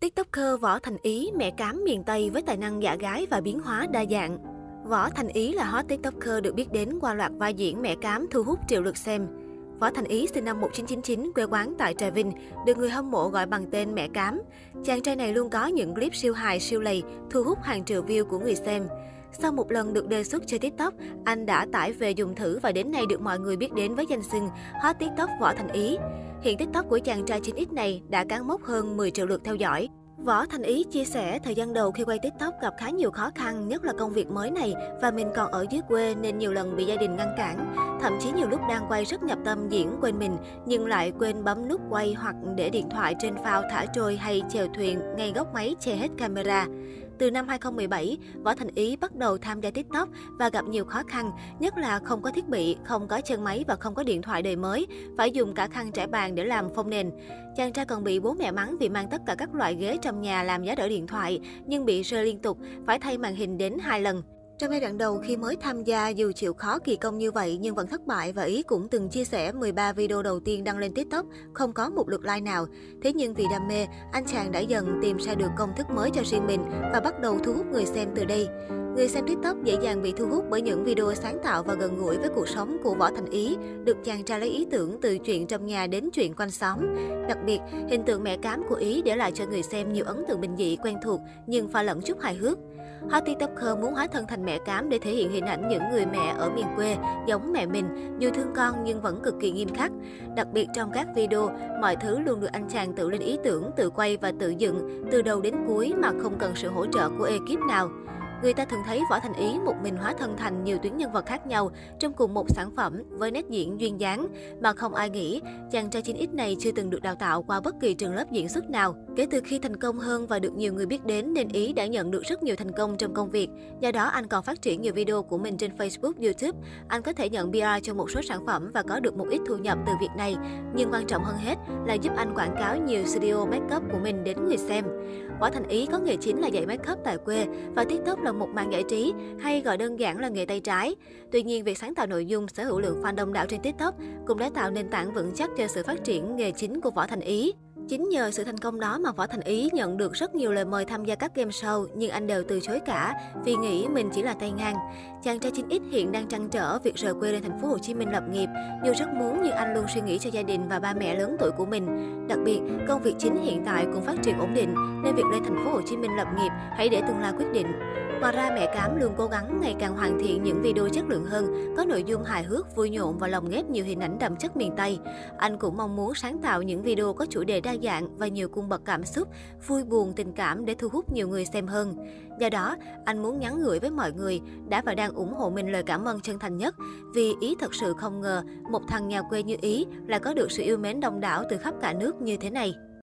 TikToker Võ Thành Ý, mẹ cám miền Tây với tài năng giả gái và biến hóa đa dạng. Võ Thành Ý là hot TikToker được biết đến qua loạt vai diễn mẹ cám thu hút triệu lượt xem. Võ Thành Ý sinh năm 1999, quê quán tại Trà Vinh, được người hâm mộ gọi bằng tên mẹ cám. Chàng trai này luôn có những clip siêu hài, siêu lầy, thu hút hàng triệu view của người xem. Sau một lần được đề xuất chơi TikTok, anh đã tải về dùng thử và đến nay được mọi người biết đến với danh xưng hot TikTok Võ Thành Ý. Hiện TikTok của chàng trai 9X này đã cán mốc hơn 10 triệu lượt theo dõi. Võ Thành Ý chia sẻ thời gian đầu khi quay TikTok gặp khá nhiều khó khăn, nhất là công việc mới này và mình còn ở dưới quê nên nhiều lần bị gia đình ngăn cản. Thậm chí nhiều lúc đang quay rất nhập tâm diễn quên mình nhưng lại quên bấm nút quay hoặc để điện thoại trên phao thả trôi hay chèo thuyền ngay góc máy che hết camera. Từ năm 2017, Võ Thành Ý bắt đầu tham gia TikTok và gặp nhiều khó khăn, nhất là không có thiết bị, không có chân máy và không có điện thoại đời mới, phải dùng cả khăn trải bàn để làm phông nền. Chàng trai còn bị bố mẹ mắng vì mang tất cả các loại ghế trong nhà làm giá đỡ điện thoại, nhưng bị rơi liên tục, phải thay màn hình đến hai lần. Trong giai đoạn đầu khi mới tham gia dù chịu khó kỳ công như vậy nhưng vẫn thất bại và Ý cũng từng chia sẻ 13 video đầu tiên đăng lên TikTok không có một lượt like nào. Thế nhưng vì đam mê, anh chàng đã dần tìm ra được công thức mới cho riêng mình và bắt đầu thu hút người xem từ đây. Người xem TikTok dễ dàng bị thu hút bởi những video sáng tạo và gần gũi với cuộc sống của Võ Thành Ý, được chàng trai lấy ý tưởng từ chuyện trong nhà đến chuyện quanh xóm. Đặc biệt, hình tượng mẹ cám của Ý để lại cho người xem nhiều ấn tượng bình dị quen thuộc nhưng pha lẫn chút hài hước. Hot TikToker muốn hóa thân thành mẹ cám để thể hiện hình ảnh những người mẹ ở miền quê giống mẹ mình, dù thương con nhưng vẫn cực kỳ nghiêm khắc. Đặc biệt trong các video, mọi thứ luôn được anh chàng tự lên ý tưởng, tự quay và tự dựng từ đầu đến cuối mà không cần sự hỗ trợ của ekip nào. Người ta thường thấy Võ Thành Ý một mình hóa thân thành nhiều tuyến nhân vật khác nhau trong cùng một sản phẩm với nét diễn duyên dáng, mà không ai nghĩ chàng trai 9X này chưa từng được đào tạo qua bất kỳ trường lớp diễn xuất nào. Kể từ khi thành công hơn và được nhiều người biết đến nên Ý đã nhận được rất nhiều thành công trong công việc. Do đó anh còn phát triển nhiều video của mình trên Facebook, YouTube. Anh có thể nhận PR cho một số sản phẩm và có được một ít thu nhập từ việc này. Nhưng quan trọng hơn hết là giúp anh quảng cáo nhiều studio makeup của mình đến người xem. Võ Thành Ý có nghề chính là dạy makeup tại quê và TikTok là là một mảng giải trí hay gọi đơn giản là nghề tay trái. Tuy nhiên, việc sáng tạo nội dung sở hữu lượng fan đông đảo trên TikTok cũng đã tạo nền tảng vững chắc cho sự phát triển nghề chính của Võ Thành Ý. Chính nhờ sự thành công đó mà Võ Thành Ý nhận được rất nhiều lời mời tham gia các game show, nhưng anh đều từ chối cả vì nghĩ mình chỉ là tay ngang. Chàng trai 9X hiện đang trăn trở việc rời quê lên thành phố Hồ Chí Minh lập nghiệp. Dù rất muốn nhưng anh luôn suy nghĩ cho gia đình và ba mẹ lớn tuổi của mình. Đặc biệt, công việc chính hiện tại cũng phát triển ổn định nên việc lên thành phố Hồ Chí Minh lập nghiệp hãy để tương lai quyết định. Ngoài ra, mẹ Cám luôn cố gắng ngày càng hoàn thiện những video chất lượng hơn, có nội dung hài hước, vui nhộn và lồng ghép nhiều hình ảnh đậm chất miền Tây. Anh cũng mong muốn sáng tạo những video có chủ đề đa dạng và nhiều cung bậc cảm xúc, vui buồn, tình cảm để thu hút nhiều người xem hơn. Do đó, anh muốn nhắn gửi với mọi người đã và đang ủng hộ mình lời cảm ơn chân thành nhất vì Ý thật sự không ngờ một thằng nhà quê như Ý lại có được sự yêu mến đông đảo từ khắp cả nước như thế này.